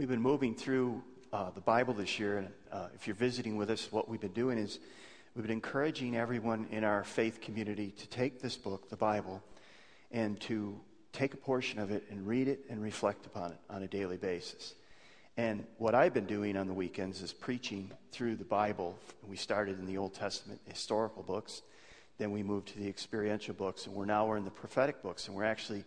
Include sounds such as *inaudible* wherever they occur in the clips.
We've been moving through uh, the Bible this year, and uh, if you're visiting with us, what we've been doing is we've been encouraging everyone in our faith community to take this book, the Bible, and to take a portion of it and read it and reflect upon it on a daily basis. And what I've been doing on the weekends is preaching through the Bible. We started in the Old Testament historical books, then we moved to the experiential books, and we're now we're in the prophetic books, and we're actually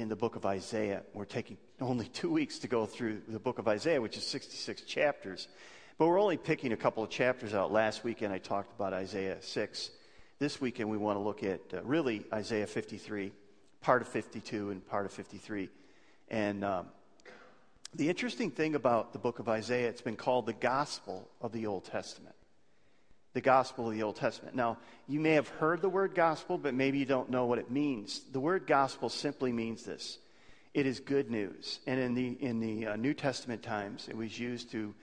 in the book of Isaiah. We're taking only *laughs* two weeks to go through the book of Isaiah, which is 66 chapters. But we're only picking a couple of chapters out. Last weekend I talked about Isaiah 6. This weekend we want to look at uh, really Isaiah 53, part of 52 and part of 53. And um, the interesting thing about the book of Isaiah, it's been called the gospel of the Old Testament the gospel of the Old Testament. Now, you may have heard the word gospel, but maybe you don't know what it means. The word gospel simply means this it is good news. And in the, in the uh, New Testament times, it was used to,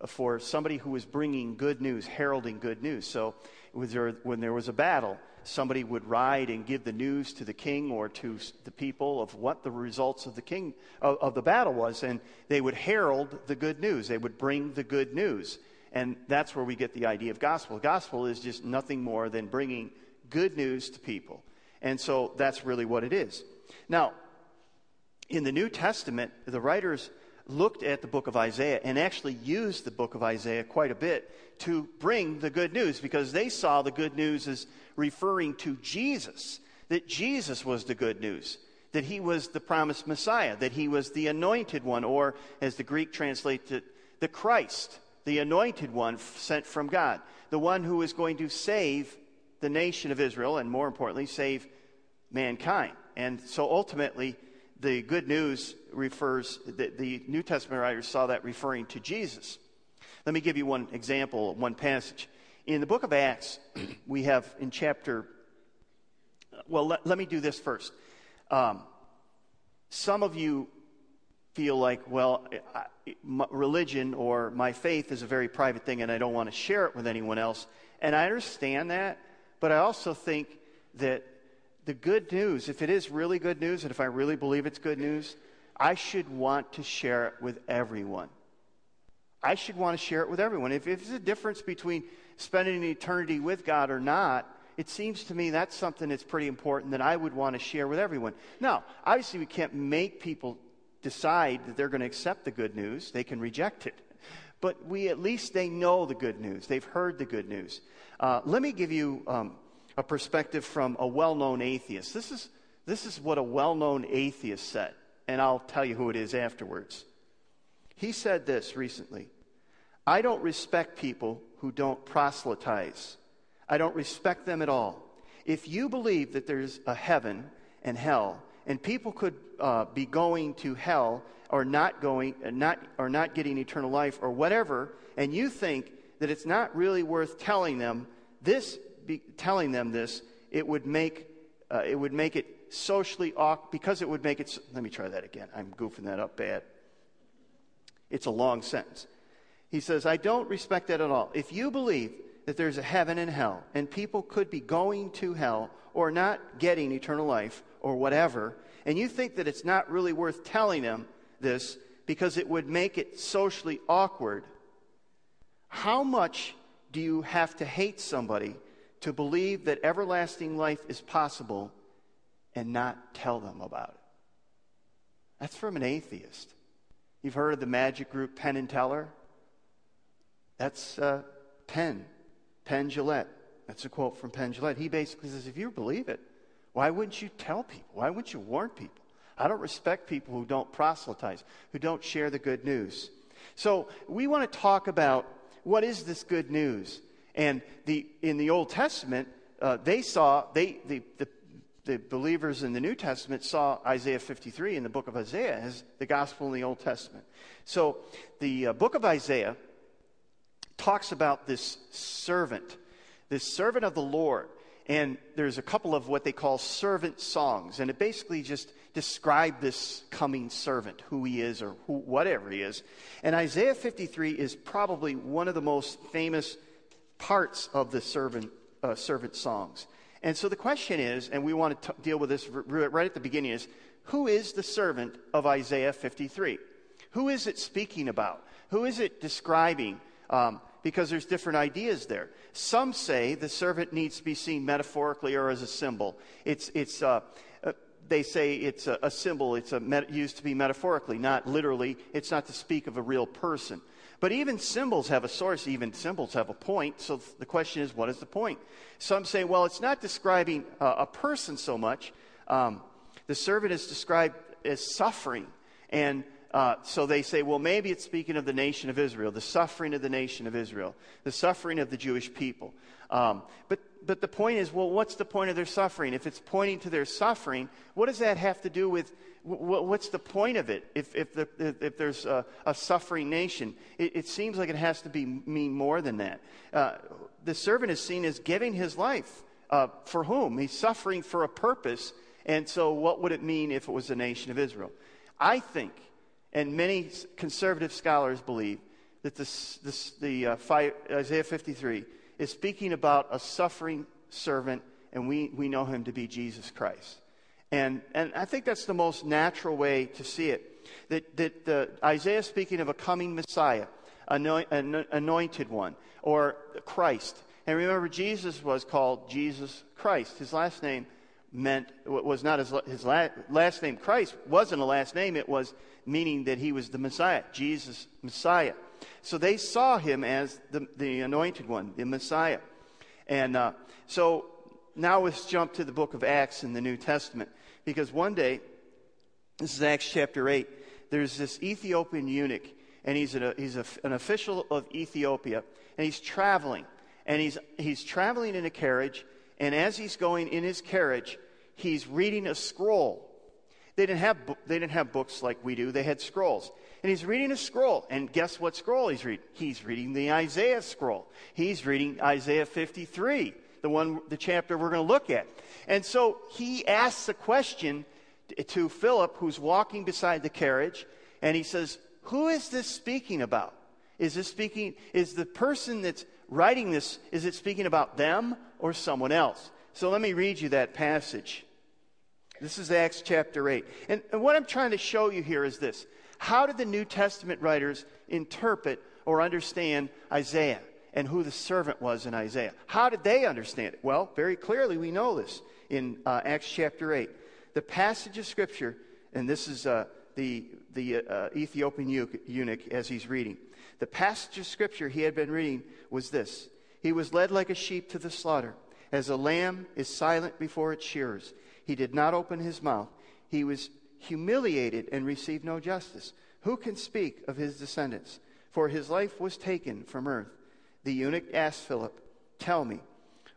uh, for somebody who was bringing good news, heralding good news. So there, when there was a battle, somebody would ride and give the news to the king or to the people of what the results of the king of, of the battle was, and they would herald the good news. They would bring the good news. And that's where we get the idea of gospel. Gospel is just nothing more than bringing good news to people. And so that's really what it is. Now, in the New Testament, the writers looked at the book of Isaiah and actually used the book of Isaiah quite a bit to bring the good news because they saw the good news as referring to Jesus, that Jesus was the good news, that he was the promised Messiah, that he was the anointed one, or as the Greek translates it, the Christ the anointed one sent from God, the one who is going to save the nation of Israel and, more importantly, save mankind. And so ultimately, the good news refers, the, the New Testament writers saw that referring to Jesus. Let me give you one example, one passage. In the book of Acts, *clears throat* we have in chapter, well, let, let me do this first. Um, some of you feel like, well, religion or my faith is a very private thing and I don't want to share it with anyone else. And I understand that, but I also think that the good news, if it is really good news and if I really believe it's good news, I should want to share it with everyone. I should want to share it with everyone. If, if there's a difference between spending an eternity with God or not, it seems to me that's something that's pretty important that I would want to share with everyone. Now, obviously, we can't make people decide that they're going to accept the good news, they can reject it. But we at least they know the good news. They've heard the good news. Uh, let me give you um, a perspective from a well-known atheist. This is this is what a well-known atheist said, and I'll tell you who it is afterwards. He said this recently: "I don't respect people who don't proselytize. I don't respect them at all. If you believe that there's a heaven and hell, and people could uh, be going to hell or not going, uh, not, or not getting eternal life or whatever, and you think that it's not really worth telling them this, be, telling them this, it would make, uh, it would make it socially awkward, because it would make it, let me try that again. I'm goofing that up bad. It's a long sentence. He says, I don't respect that at all. If you believe that there's a heaven and hell, and people could be going to hell or not getting eternal life or whatever, and you think that it's not really worth telling them this because it would make it socially awkward, how much do you have to hate somebody to believe that everlasting life is possible and not tell them about it? That's from an atheist. You've heard of the magic group Penn and Teller? That's uh, Penn. Penn Jillette. That's a quote from Penn Jillette. He basically says, if you believe it, why wouldn't you tell people? Why wouldn't you warn people? I don't respect people who don't proselytize, who don't share the good news. So we want to talk about what is this good news? And the, in the Old Testament, uh, they saw, they, the, the, the believers in the New Testament saw Isaiah 53 in the book of Isaiah as the gospel in the Old Testament. So the uh, book of Isaiah talks about this servant, this servant of the Lord. And there's a couple of what they call servant songs. And it basically just describe this coming servant, who he is or who, whatever he is. And Isaiah 53 is probably one of the most famous parts of the servant, uh, servant songs. And so the question is, and we want to t- deal with this r- right at the beginning, is who is the servant of Isaiah 53? Who is it speaking about? Who is it describing? Um, because there's different ideas there. Some say the servant needs to be seen metaphorically or as a symbol. It's, it's, uh, uh, they say it's a, a symbol, it's a met- used to be metaphorically, not literally. It's not to speak of a real person. But even symbols have a source, even symbols have a point. So the question is, what is the point? Some say, well, it's not describing uh, a person so much. Um, the servant is described as suffering. And uh, so they say, well, maybe it's speaking of the nation of Israel, the suffering of the nation of Israel, the suffering of the Jewish people. Um, but, but the point is, well, what's the point of their suffering? If it's pointing to their suffering, what does that have to do with what's the point of it if, if, the, if there's a, a, suffering nation? It, it, seems like it has to be mean more than that. Uh, the servant is seen as giving his life. Uh, for whom? He's suffering for a purpose. And so, what would it mean if it was the nation of Israel? I think and many conservative scholars believe that this, this, the uh, Isaiah 53 is speaking about a suffering servant, and we, we know him to be Jesus Christ. And, and I think that's the most natural way to see it. That, that uh, Isaiah is speaking of a coming Messiah, anoint, anointed one, or Christ. And remember, Jesus was called Jesus Christ. His last name meant was not his, his last name. Christ wasn't a last name. It was meaning that he was the Messiah, Jesus Messiah. So they saw him as the, the anointed one, the Messiah. And uh, so now let's jump to the book of Acts in the New Testament. Because one day, this is Acts chapter 8, there's this Ethiopian eunuch, and he's, an, he's a, an official of Ethiopia, and he's traveling. And he's, he's traveling in a carriage, and as he's going in his carriage, he's reading a scroll. They didn't have, they didn't have books like we do, they had scrolls. And he's reading a scroll. And guess what scroll he's reading? He's reading the Isaiah scroll. He's reading Isaiah 53, the one, the chapter we're going to look at. And so he asks a question to Philip, who's walking beside the carriage, and he says, Who is this speaking about? Is this speaking, is the person that's writing this, is it speaking about them or someone else? So let me read you that passage. This is Acts chapter 8. And, and what I'm trying to show you here is this How did the New Testament writers interpret or understand Isaiah and who the servant was in Isaiah? How did they understand it? Well, very clearly, we know this in uh, Acts chapter 8. The passage of Scripture, and this is uh, the, the uh, Ethiopian eunuch as he's reading. The passage of Scripture he had been reading was this He was led like a sheep to the slaughter, as a lamb is silent before its shearers. He did not open his mouth. He was humiliated and received no justice. Who can speak of his descendants? For his life was taken from earth. The eunuch asked Philip, Tell me,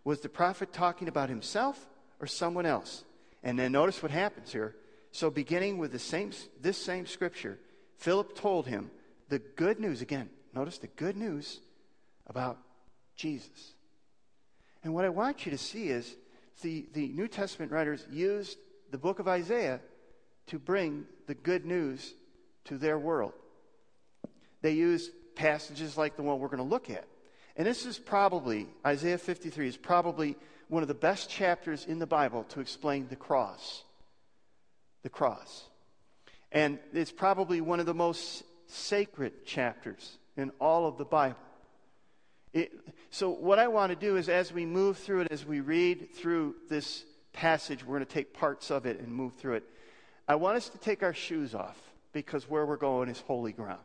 was the prophet talking about himself or someone else? And then notice what happens here. So, beginning with the same, this same scripture, Philip told him the good news again. Notice the good news about Jesus. And what I want you to see is the, the New Testament writers used the book of Isaiah to bring the good news to their world. They used passages like the one we're going to look at. And this is probably, Isaiah 53 is probably one of the best chapters in the Bible to explain the cross. The cross. And it's probably one of the most sacred chapters in all of the Bible. It, so, what I want to do is, as we move through it, as we read through this passage, we're going to take parts of it and move through it. I want us to take our shoes off because where we're going is holy ground.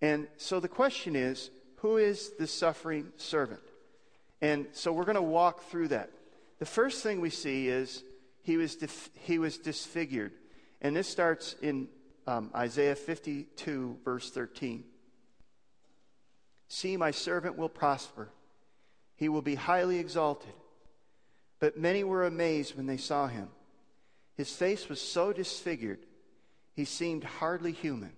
And so the question is who is the suffering servant? And so we're going to walk through that. The first thing we see is he was, dif- he was disfigured. And this starts in um, Isaiah 52, verse 13. See, my servant will prosper, he will be highly exalted. But many were amazed when they saw him. His face was so disfigured, he seemed hardly human.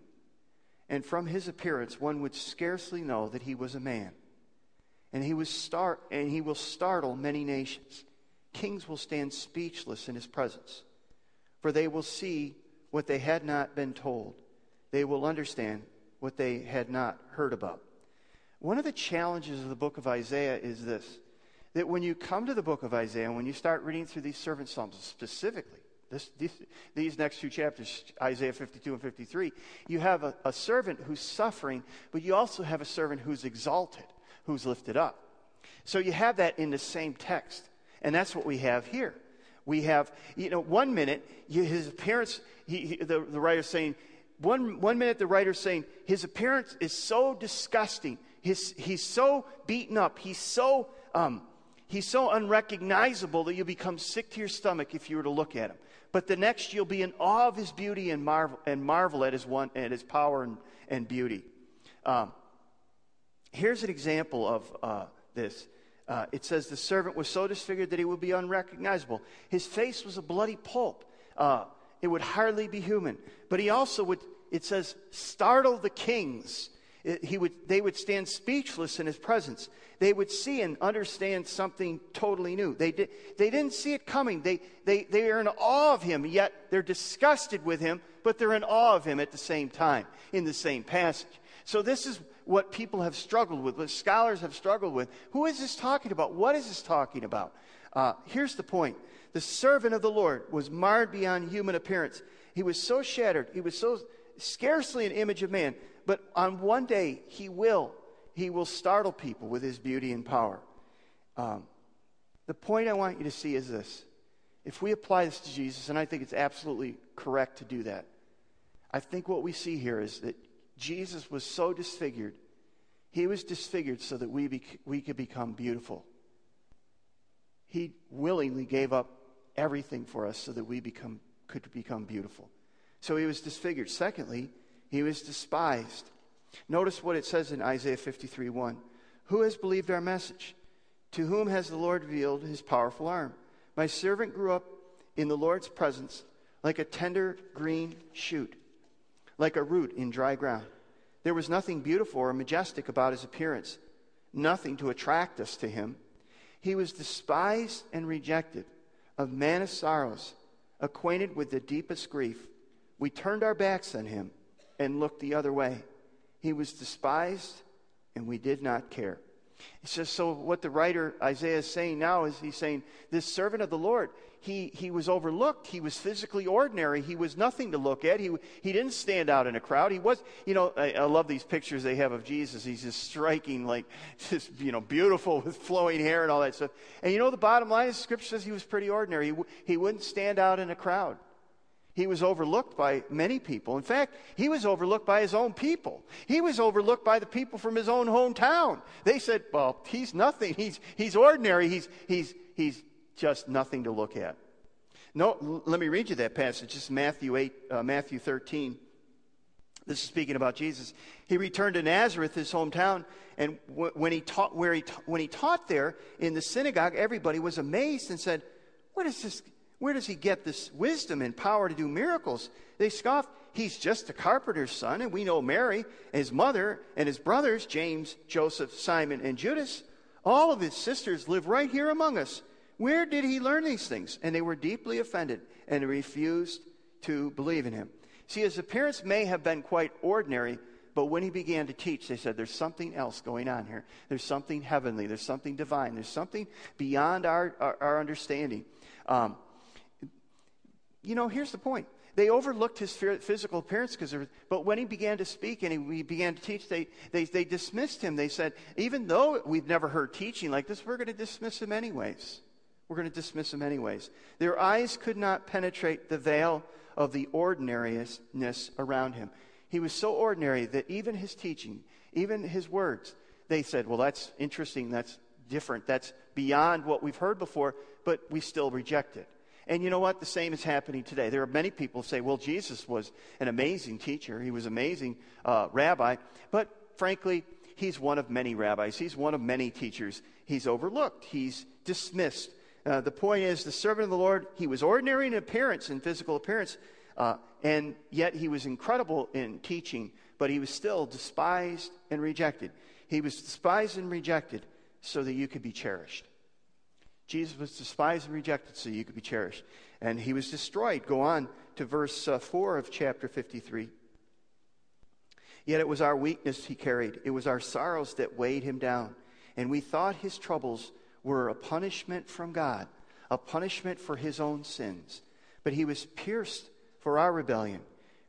And from his appearance, one would scarcely know that he was a man. And he, was start, and he will startle many nations. Kings will stand speechless in his presence, for they will see what they had not been told. They will understand what they had not heard about. One of the challenges of the book of Isaiah is this that when you come to the book of Isaiah, when you start reading through these servant psalms, specifically this, these, these next two chapters, Isaiah 52 and 53, you have a, a servant who's suffering, but you also have a servant who's exalted, who's lifted up. So you have that in the same text. And that's what we have here. We have, you know, one minute, his appearance, he, he, the, the writer's saying, one, one minute the writer's saying, his appearance is so disgusting. His, he's so beaten up. He's so, um, he's so unrecognizable that you'll become sick to your stomach if you were to look at him. But the next, you'll be in awe of his beauty and marvel, and marvel at, his one, at his power and, and beauty. Um, here's an example of uh, this. Uh, it says the servant was so disfigured that he would be unrecognizable. His face was a bloody pulp. Uh, it would hardly be human. But he also would, it says, startle the kings. He would, they would stand speechless in his presence. They would see and understand something totally new. They, did, they didn't see it coming. They, they, they are in awe of him, yet they're disgusted with him, but they're in awe of him at the same time, in the same passage. So this is what people have struggled with, what scholars have struggled with. Who is this talking about? What is this talking about? Uh, here's the point the servant of the Lord was marred beyond human appearance. He was so shattered, he was so scarcely an image of man. But on one day, he will. He will startle people with his beauty and power. Um, the point I want you to see is this. If we apply this to Jesus, and I think it's absolutely correct to do that, I think what we see here is that Jesus was so disfigured. He was disfigured so that we, we could become beautiful. He willingly gave up everything for us so that we become, could become beautiful. So he was disfigured. Secondly, he was despised. Notice what it says in Isaiah 53 1. Who has believed our message? To whom has the Lord revealed his powerful arm? My servant grew up in the Lord's presence like a tender green shoot like a root in dry ground. There was nothing beautiful or majestic about his appearance, nothing to attract us to him. He was despised and rejected, of man of sorrows, acquainted with the deepest grief. We turned our backs on him and looked the other way. He was despised, and we did not care. He says, so what the writer Isaiah is saying now is he's saying, this servant of the Lord, he, he was overlooked. He was physically ordinary. He was nothing to look at. He, he didn't stand out in a crowd. He was, you know, I, I love these pictures they have of Jesus. He's just striking, like, *laughs* just, you know, beautiful with flowing hair and all that stuff. And you know, the bottom line is Scripture says he was pretty ordinary. He, he wouldn't stand out in a crowd. He was overlooked by many people. In fact, he was overlooked by his own people. He was overlooked by the people from his own hometown. They said, well, he's nothing. He's, he's ordinary. He's, he's, he's just nothing to look at. No, let me read you that passage. It's Matthew 8, uh, Matthew 13. This is speaking about Jesus. He returned to Nazareth, his hometown, and w- when he taught where he ta- when he taught there in the synagogue, everybody was amazed and said, "What is this? Where does he get this wisdom and power to do miracles?" They scoffed. He's just a carpenter's son, and we know Mary, his mother, and his brothers, James, Joseph, Simon, and Judas. All of his sisters live right here among us. Where did he learn these things? And they were deeply offended and refused to believe in him. See, his appearance may have been quite ordinary, but when he began to teach, they said, There's something else going on here. There's something heavenly. There's something divine. There's something beyond our, our, our understanding. Um, you know, here's the point. They overlooked his physical appearance, because but when he began to speak and he, began to teach, they, they, they dismissed him. They said, even though we've never heard teaching like this, we're going to dismiss him anyways. We're going to dismiss him anyways. Their eyes could not penetrate the veil of the ordinariness around him. He was so ordinary that even his teaching, even his words, they said, well, that's interesting, that's different, that's beyond what we've heard before, but we still reject it. And you know what? The same is happening today. There are many people who say, well, Jesus was an amazing teacher. He was an amazing uh, rabbi. But frankly, he's one of many rabbis. He's one of many teachers. He's overlooked. He's dismissed. Uh, the point is, the servant of the Lord, he was ordinary in appearance, in physical appearance, uh, and yet he was incredible in teaching, but he was still despised and rejected. He was despised and rejected so that you could be cherished. Jesus was despised and rejected so you could be cherished. And he was destroyed. Go on to verse uh, 4 of chapter 53. Yet it was our weakness he carried, it was our sorrows that weighed him down. And we thought his troubles were a punishment from God, a punishment for his own sins. but he was pierced for our rebellion,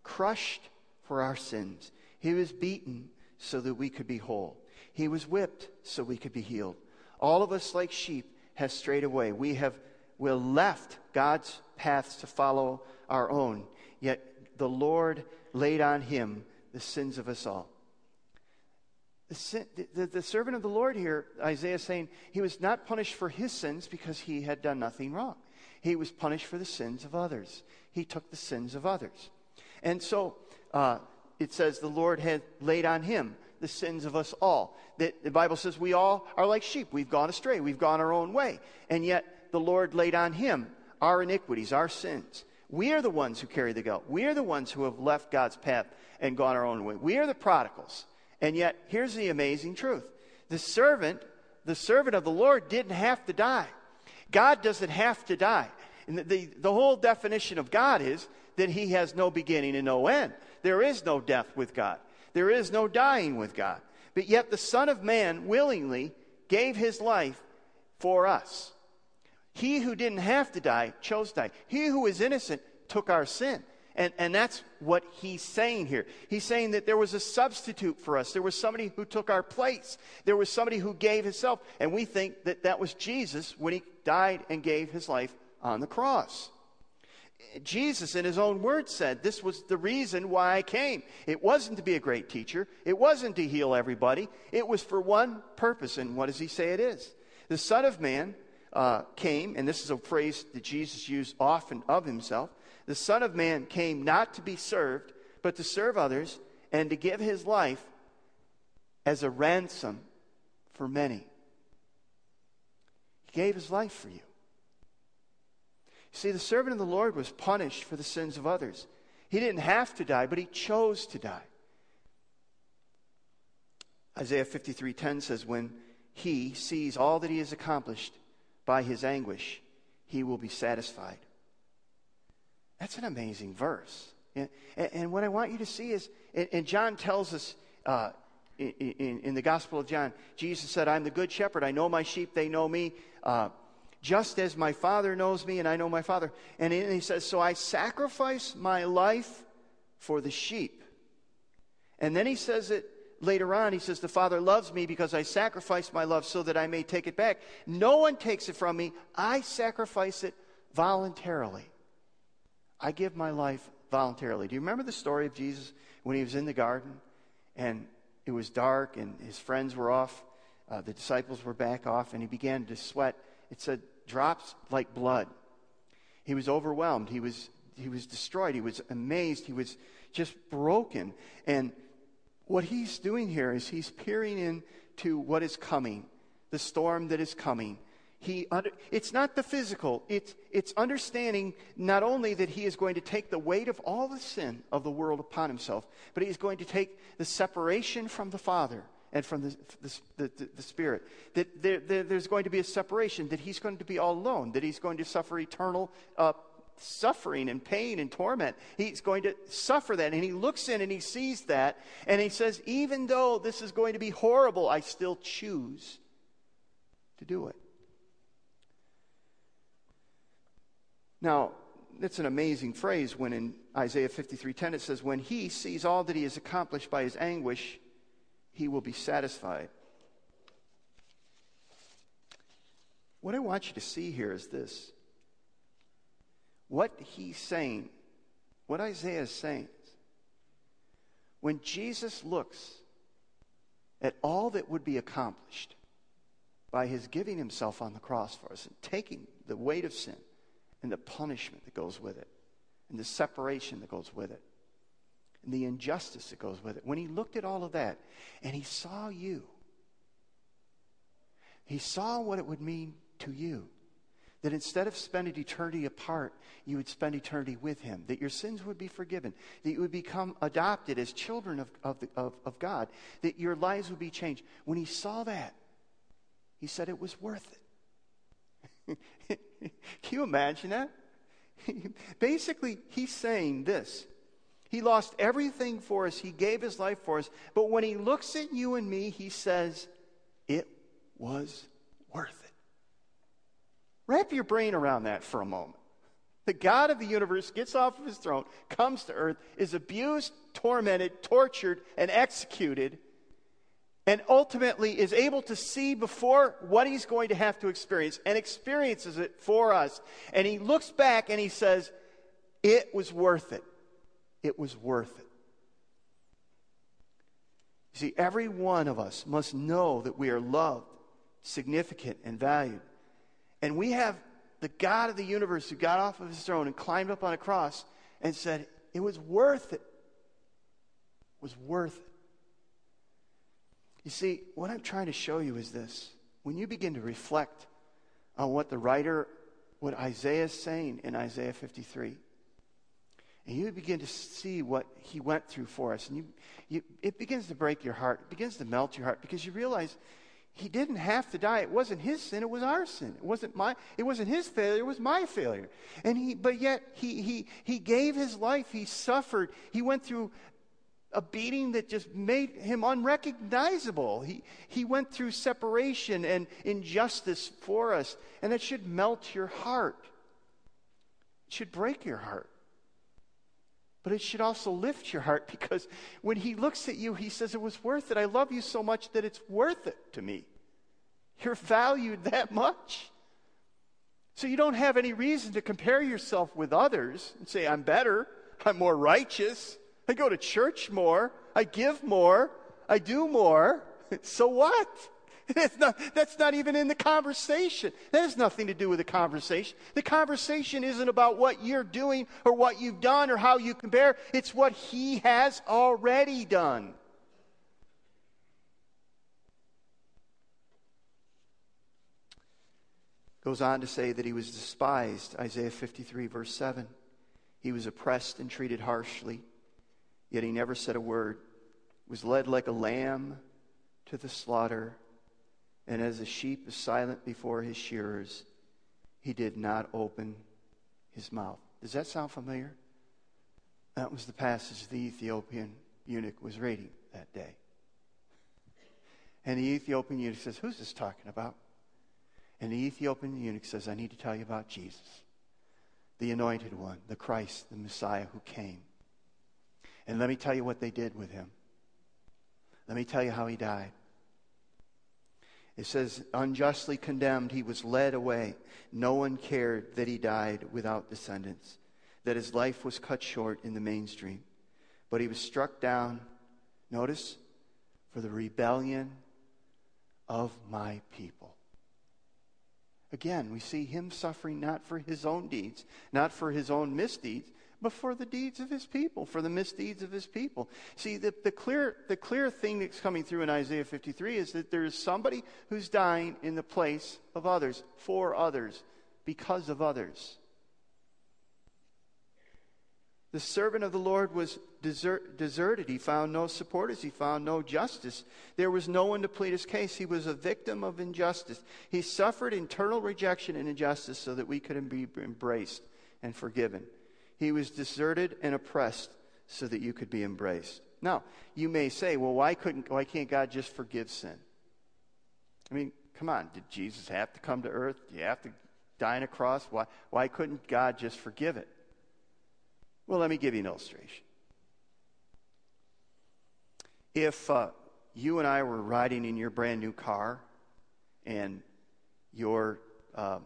crushed for our sins. He was beaten so that we could be whole. He was whipped so we could be healed. All of us, like sheep, have strayed away. We have we left God's paths to follow our own. Yet the Lord laid on him the sins of us all. The, sin, the, the, servant of the Lord here, Isaiah is saying, he was not punished for his sins because he had done nothing wrong. He was punished for the sins of others. He took the sins of others. And so uh, it says the Lord had laid on him the sins of us all. That the Bible says we all are like sheep. We've gone astray. We've gone our own way. And yet the Lord laid on him our iniquities, our sins. We are the ones who carry the guilt. We are the ones who have left God's path and gone our own way. We are the prodigals. And yet, here's the amazing truth. The servant, the servant of the Lord didn't have to die. God doesn't have to die. And the, the, the whole definition of God is that he has no beginning and no end. There is no death with God. There is no dying with God. But yet the Son of Man willingly gave his life for us. He who didn't have to die chose to die. He who is innocent took our sin. And, and that's what he's saying here. He's saying that there was a substitute for us. There was somebody who took our place. There was somebody who gave himself. And we think that that was Jesus when he died and gave his life on the cross. Jesus, in his own words, said this was the reason why I came. It wasn't to be a great teacher, it wasn't to heal everybody. It was for one purpose. And what does he say it is? The Son of Man uh, came, and this is a phrase that Jesus used often of himself. The Son of Man came not to be served, but to serve others and to give his life as a ransom for many. He gave his life for you. See, the servant of the Lord was punished for the sins of others. He didn't have to die, but he chose to die. Isaiah 53:10 says when he sees all that he has accomplished by his anguish, he will be satisfied. That's an amazing verse. And, and what I want you to see is, and John tells us uh, in, in, in, the Gospel of John, Jesus said, I'm the good shepherd. I know my sheep, they know me. Uh, just as my Father knows me and I know my Father. And he says, So I sacrifice my life for the sheep. And then he says it later on. He says, The Father loves me because I sacrifice my love so that I may take it back. No one takes it from me, I sacrifice it voluntarily. I give my life voluntarily. Do you remember the story of Jesus when he was in the garden and it was dark and his friends were off? Uh, the disciples were back off and he began to sweat. It said drops like blood. He was overwhelmed. He was, he was destroyed. He was amazed. He was just broken. And what he's doing here is he's peering into what is coming, the storm that is coming. He under, it's not the physical, it's, it's understanding not only that he is going to take the weight of all the sin of the world upon himself, but he is going to take the separation from the Father and from the, the, the, the Spirit. That there, there, there's going to be a separation, that he's going to be all alone, that he's going to suffer eternal uh, suffering and pain and torment. He's going to suffer that. And he looks in and he sees that. And he says, even though this is going to be horrible, I still choose to do it. Now, it's an amazing phrase when in Isaiah 53:10 it says, When he sees all that he has accomplished by his anguish, he will be satisfied. What I want you to see here is this. What he's saying, what Isaiah is saying, when Jesus looks at all that would be accomplished by his giving himself on the cross for us and taking the weight of sin and the punishment that goes with it and the separation that goes with it and the injustice that goes with it. When he looked at all of that and he saw you, he saw what it would mean to you. That instead of spending eternity apart, you would spend eternity with him. That your sins would be forgiven. That you would become adopted as children of, of, the, of, of God. That your lives would be changed. When he saw that, he said it was worth it. *laughs* Can you imagine that? *laughs* Basically, he's saying this he lost everything for us. He gave his life for us. But when he looks at you and me, he says, It was worth it. Wrap your brain around that for a moment. The God of the universe gets off of his throne, comes to earth, is abused, tormented, tortured, and executed, and ultimately is able to see before what he's going to have to experience and experiences it for us. And he looks back and he says, It was worth it. It was worth it. You see, every one of us must know that we are loved, significant, and valued. And we have the God of the universe who got off of his throne and climbed up on a cross and said, It was worth it. It was worth it. You see, what I'm trying to show you is this. When you begin to reflect on what the writer, what Isaiah is saying in Isaiah 53, and you begin to see what he went through for us, and you, you, it begins to break your heart, it begins to melt your heart because you realize he didn't have to die. It wasn't his sin, it was our sin. It wasn't my it wasn't his failure, it was my failure. And he but yet he he he gave his life, he suffered. He went through a beating that just made him unrecognizable. He, he went through separation and injustice for us, and it should melt your heart. It should break your heart. But it should also lift your heart *laughs* because when he looks at you, he says, It was worth it. I love you so much that it's worth it to me. You're valued that much. So you don't have any reason to compare yourself with others and say, I'm better, I'm more righteous. I go to church more. I give more. I do more. *laughs* So what? That's not, that's not even in the conversation. That has nothing to do with the conversation. The conversation isn't about what you're doing or what you've done or how you compare. It's what he has already done. Goes on to say that he was despised, Isaiah 53, verse 7. He was oppressed and treated harshly Yet he never said a word, was led like a lamb to the slaughter, and as a sheep is silent before his shearers, he did not open his mouth. Does that sound familiar? That was the passage the Ethiopian eunuch was reading that day. And the Ethiopian eunuch says, Who's this talking about? And the Ethiopian eunuch says, I need to tell you about Jesus, the anointed one, the Christ, the Messiah who came. And let me tell you what they did with him. Let me tell you how he died. It says, unjustly condemned, he was led away. No one cared that he died without descendants, that his life was cut short in the mainstream. But he was struck down, notice, for the rebellion of my people. Again, we see him suffering not for his own deeds, not for his own misdeeds, but for the deeds of his people, for the misdeeds of his people. See, the, the, clear, the clear thing that's coming through in Isaiah 53 is that there is somebody who's dying in the place of others, for others, because of others. The servant of the Lord was desert, deserted. He found no supporters. He found no justice. There was no one to plead his case. He was a victim of injustice. He suffered internal rejection and injustice so that we could be embraced and forgiven. He was deserted and oppressed so that you could be embraced. Now, you may say, well, why, couldn't, why can't God just forgive sin? I mean, come on, did Jesus have to come to earth? Do you have to die on a cross? Why, why couldn't God just forgive it? Well, let me give you an illustration. If uh, you and I were riding in your brand new car and you're, um,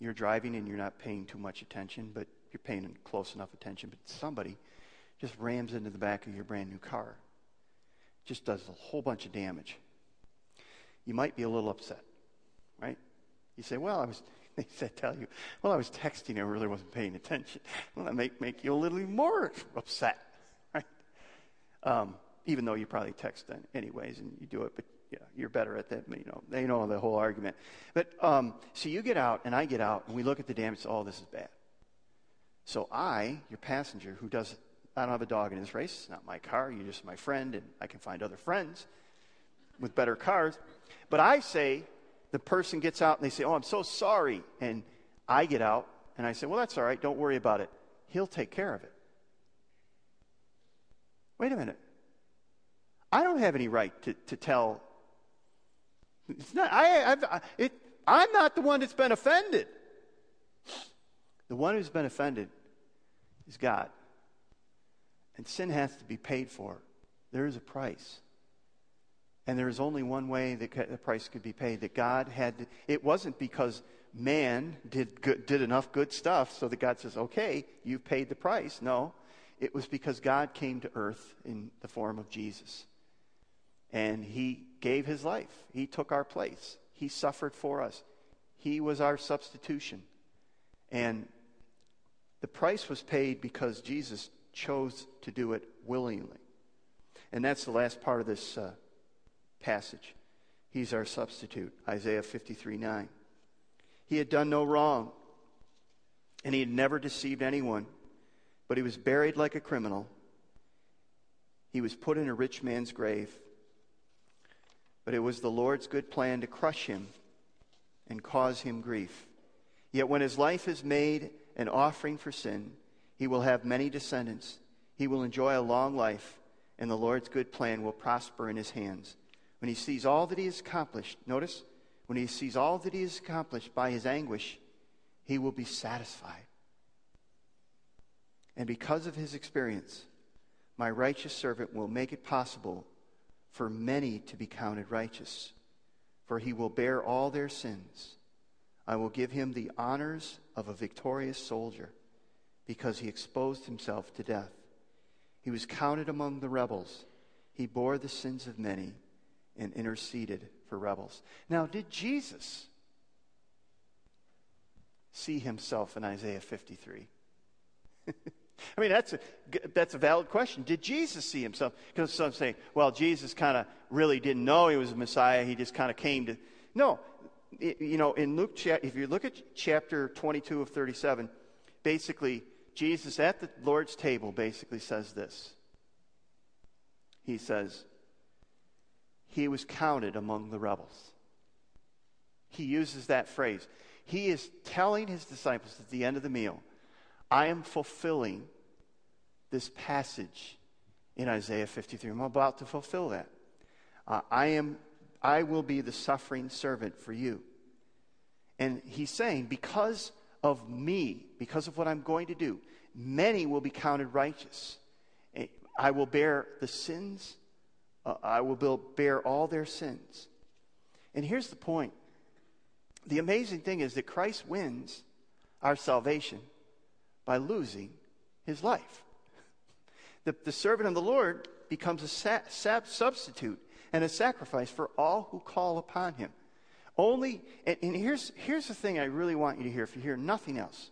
you're driving and you're not paying too much attention, but you're paying close enough attention, but somebody just rams into the back of your brand new car. Just does a whole bunch of damage. You might be a little upset, right? You say, well, I was, *laughs* they said, tell you, well, I was texting, I really wasn't paying attention. *laughs* Well, that make, make you a little more upset, right? Um, even though you probably text anyways and you do it, but yeah, you're better at that. You know, they know the whole argument. But um, so you get out and I get out and we look at the damage. Oh, this is bad. So I, your passenger, who does, I don't have a dog in this race, it's not my car, you're just my friend, and I can find other friends with better cars. But I say, the person gets out and they say, Oh, I'm so sorry. And I get out and I say, Well, that's all right, don't worry about it. He'll take care of it. Wait a minute. I don't have any right to, to tell. It's not, I, I've, I, it, I'm not the one that's been offended. The one who's been offended is God. And sin has to be paid for. There is a price. And there is only one way that the price could be paid. That God had, to, it wasn't because man did, good, did enough good stuff so that God says, okay, you've paid the price. No, it was because God came to earth in the form of Jesus. And he gave his life, he took our place, he suffered for us, he was our substitution. And the price was paid because Jesus chose to do it willingly. And that's the last part of this uh, passage. He's our substitute, Isaiah 53 9. He had done no wrong, and he had never deceived anyone, but he was buried like a criminal. He was put in a rich man's grave, but it was the Lord's good plan to crush him and cause him grief. Yet when his life is made an offering for sin, he will have many descendants. He will enjoy a long life, and the Lord's good plan will prosper in his hands. When he sees all that he has accomplished, notice, when he sees all that he has accomplished by his anguish, he will be satisfied. And because of his experience, my righteous servant will make it possible for many to be counted righteous, for he will bear all their sins. I will give him the honors of a victorious soldier, because he exposed himself to death. He was counted among the rebels. He bore the sins of many and interceded for rebels. Now, did Jesus see himself in Isaiah 53? *laughs* I mean, that's a, that's a valid question. Did Jesus see himself? Because some say, well, Jesus kind of really didn't know he was a Messiah. He just kind of came to. No. You know, in Luke, if you look at chapter 22 of 37, basically, Jesus at the Lord's table basically says this. He says, he was counted among the rebels. He uses that phrase. He is telling his disciples at the end of the meal, I am fulfilling this passage in Isaiah 53. I'm about to fulfill that. Uh, I am I will be the suffering servant for you. And he's saying, because of me, because of what I'm going to do, many will be counted righteous. I will bear the sins uh, I will bear all their sins. And here's the point the amazing thing is that Christ wins our salvation by losing his life. *laughs* The, the servant of the Lord becomes a sa- substitute and a sacrifice for all who call upon him. Only, and, and here's, here's the thing I really want you to hear if you hear nothing else.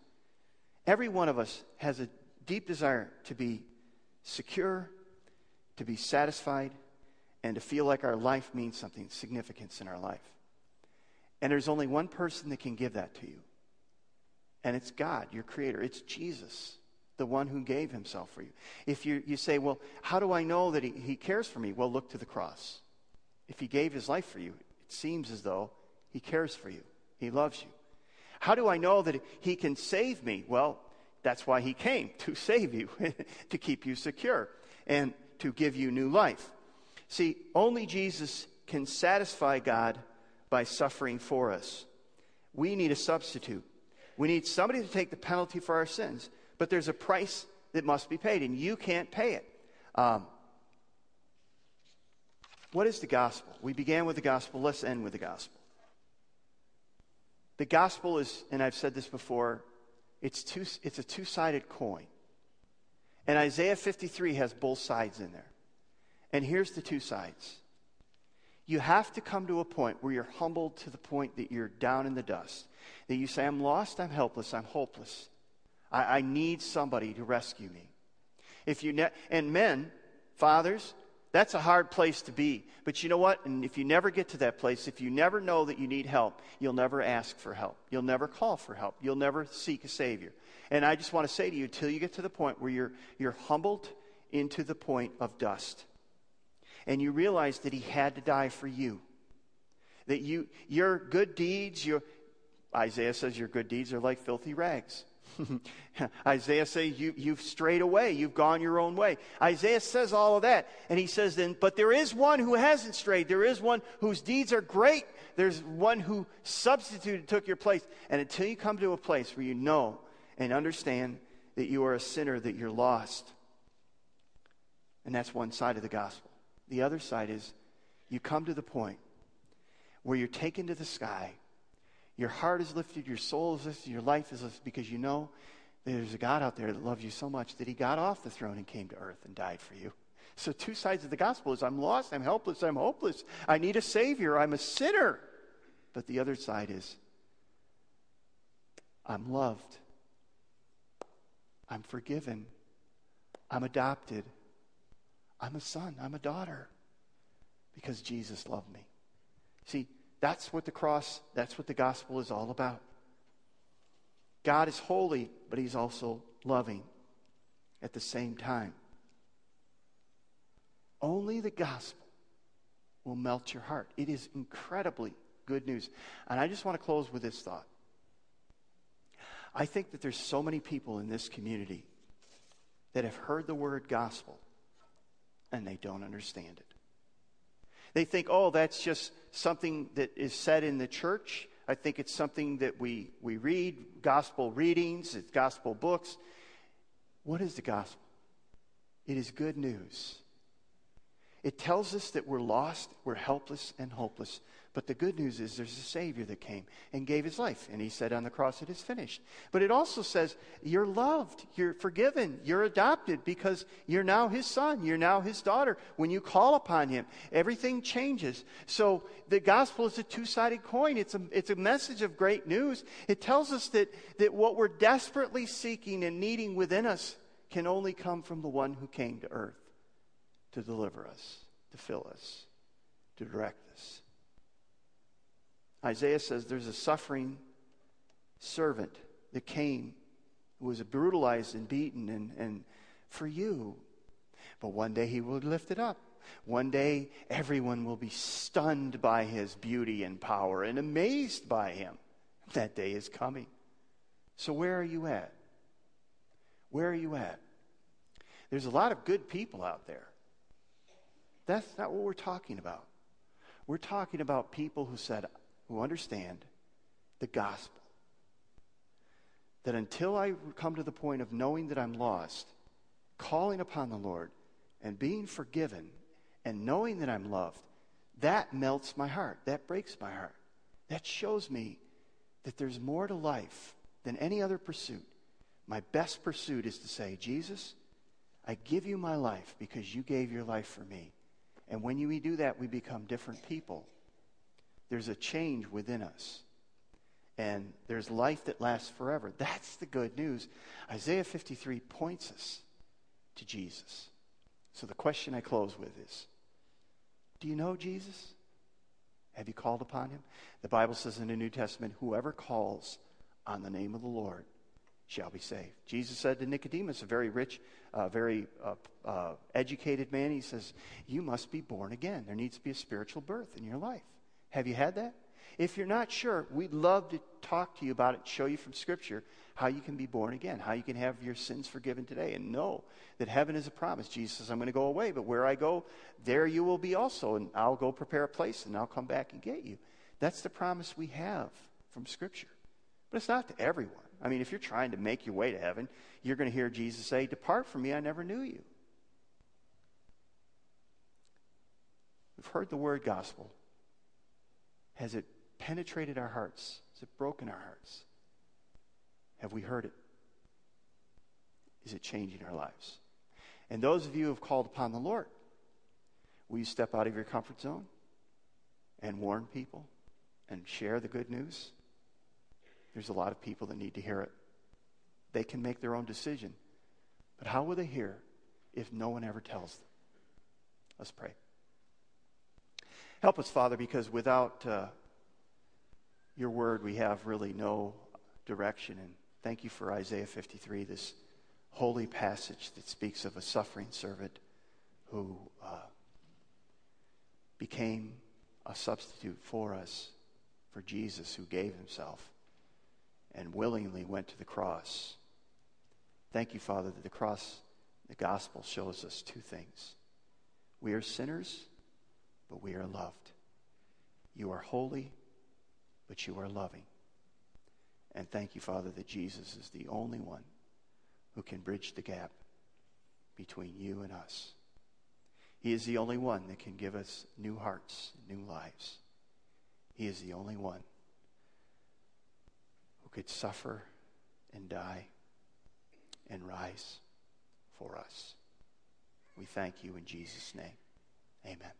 Every one of us has a deep desire to be secure, to be satisfied, and to feel like our life means something, significance in our life. And there's only one person that can give that to you. And it's God, your creator. It's Jesus, the one who gave himself for you. If you, you say, well, how do I know that he, he cares for me? Well, look to the cross. If he gave his life for you, it seems as though he cares for you. He loves you. How do I know that he can save me? Well, that's why he came *laughs* to save you, *laughs* to keep you secure, and to give you new life. See, only Jesus can satisfy God by suffering for us. We need a substitute. We need somebody to take the penalty for our sins, but there's a price that must be paid, and you can't pay it. Um, what is the gospel? We began with the gospel. Let's end with the gospel. The gospel is, and I've said this before, it's, two, it's a two sided coin. And Isaiah 53 has both sides in there. And here's the two sides. You have to come to a point where you're humbled to the point that you're down in the dust. That you say, I'm lost, I'm helpless, I'm hopeless. I, I need somebody to rescue me. If you ne- and men, fathers, that's a hard place to be. But you know what? And if you never get to that place, if you never know that you need help, you'll never ask for help. You'll never call for help. You'll never seek a Savior. And I just want to say to you, until you get to the point where you're, you're humbled into the point of dust and you realize that he had to die for you. That you, your good deeds, your, Isaiah says your good deeds are like filthy rags. *laughs* Isaiah says you, you've strayed away, you've gone your own way. Isaiah says all of that, and he says then, but there is one who hasn't strayed. There is one whose deeds are great. There's one who substituted, took your place. And until you come to a place where you know and understand that you are a sinner, that you're lost. And that's one side of the gospel. The other side is you come to the point where you're taken to the sky, your heart is lifted, your soul is lifted, your life is lifted because you know there's a God out there that loves you so much that he got off the throne and came to earth and died for you. So, two sides of the gospel is I'm lost, I'm helpless, I'm hopeless, I need a Savior, I'm a sinner. But the other side is I'm loved, I'm forgiven, I'm adopted, I'm a son, I'm a daughter because Jesus loved me. See, that's what the cross, that's what the gospel is all about. God is holy, but He's also loving at the same time. Only the gospel will melt your heart. It is incredibly good news. And I just want to close with this thought. I think that there's so many people in this community that have heard the word gospel and they don't understand it. They think, oh, that's just something that is said in the church. I think it's something that we, we read, gospel readings, it's gospel books. What is the gospel? It is good news. It tells us that we're lost, we're helpless and hopeless, but the good news is there's a Savior that came and gave his life. And he said on the cross, It is finished. But it also says, You're loved, you're forgiven, you're adopted because you're now his son, you're now his daughter. When you call upon him, everything changes. So the gospel is a two sided coin, it's a, it's a message of great news. It tells us that, that what we're desperately seeking and needing within us can only come from the one who came to earth to deliver us, to fill us, to direct us. Isaiah says there's a suffering servant that came who was brutalized and beaten and, and for you. But one day he will lift it up. One day everyone will be stunned by his beauty and power and amazed by him. That day is coming. So, where are you at? Where are you at? There's a lot of good people out there. That's not what we're talking about. We're talking about people who said, who understand the gospel. That until I come to the point of knowing that I'm lost, calling upon the Lord and being forgiven and knowing that I'm loved, that melts my heart. That breaks my heart. That shows me that there's more to life than any other pursuit. My best pursuit is to say, Jesus, I give you my life because you gave your life for me. And when we do that, we become different people there's a change within us. And there's life that lasts forever. That's the good news. Isaiah 53 points us to Jesus. So the question I close with is Do you know Jesus? Have you called upon him? The Bible says in the New Testament, whoever calls on the name of the Lord shall be saved. Jesus said to Nicodemus, a very rich, uh, very uh, uh, educated man, he says, You must be born again. There needs to be a spiritual birth in your life. Have you had that? If you're not sure, we'd love to talk to you about it, show you from Scripture how you can be born again, how you can have your sins forgiven today, and know that heaven is a promise. Jesus says, I'm going to go away, but where I go, there you will be also, and I'll go prepare a place, and I'll come back and get you. That's the promise we have from Scripture. But it's not to everyone. I mean, if you're trying to make your way to heaven, you're going to hear Jesus say, Depart from me, I never knew you. We've heard the word gospel. Has it penetrated our hearts? Has it broken our hearts? Have we heard it? Is it changing our lives? And those of you who have called upon the Lord, will you step out of your comfort zone and warn people and share the good news? There's a lot of people that need to hear it. They can make their own decision. But how will they hear if no one ever tells them? Let's pray. Help us, Father, because without uh, your word, we have really no direction. And thank you for Isaiah 53, this holy passage that speaks of a suffering servant who uh, became a substitute for us, for Jesus, who gave himself and willingly went to the cross. Thank you, Father, that the cross, the gospel, shows us two things. We are sinners but we are loved. You are holy, but you are loving. And thank you, Father, that Jesus is the only one who can bridge the gap between you and us. He is the only one that can give us new hearts, new lives. He is the only one who could suffer and die and rise for us. We thank you in Jesus' name. Amen.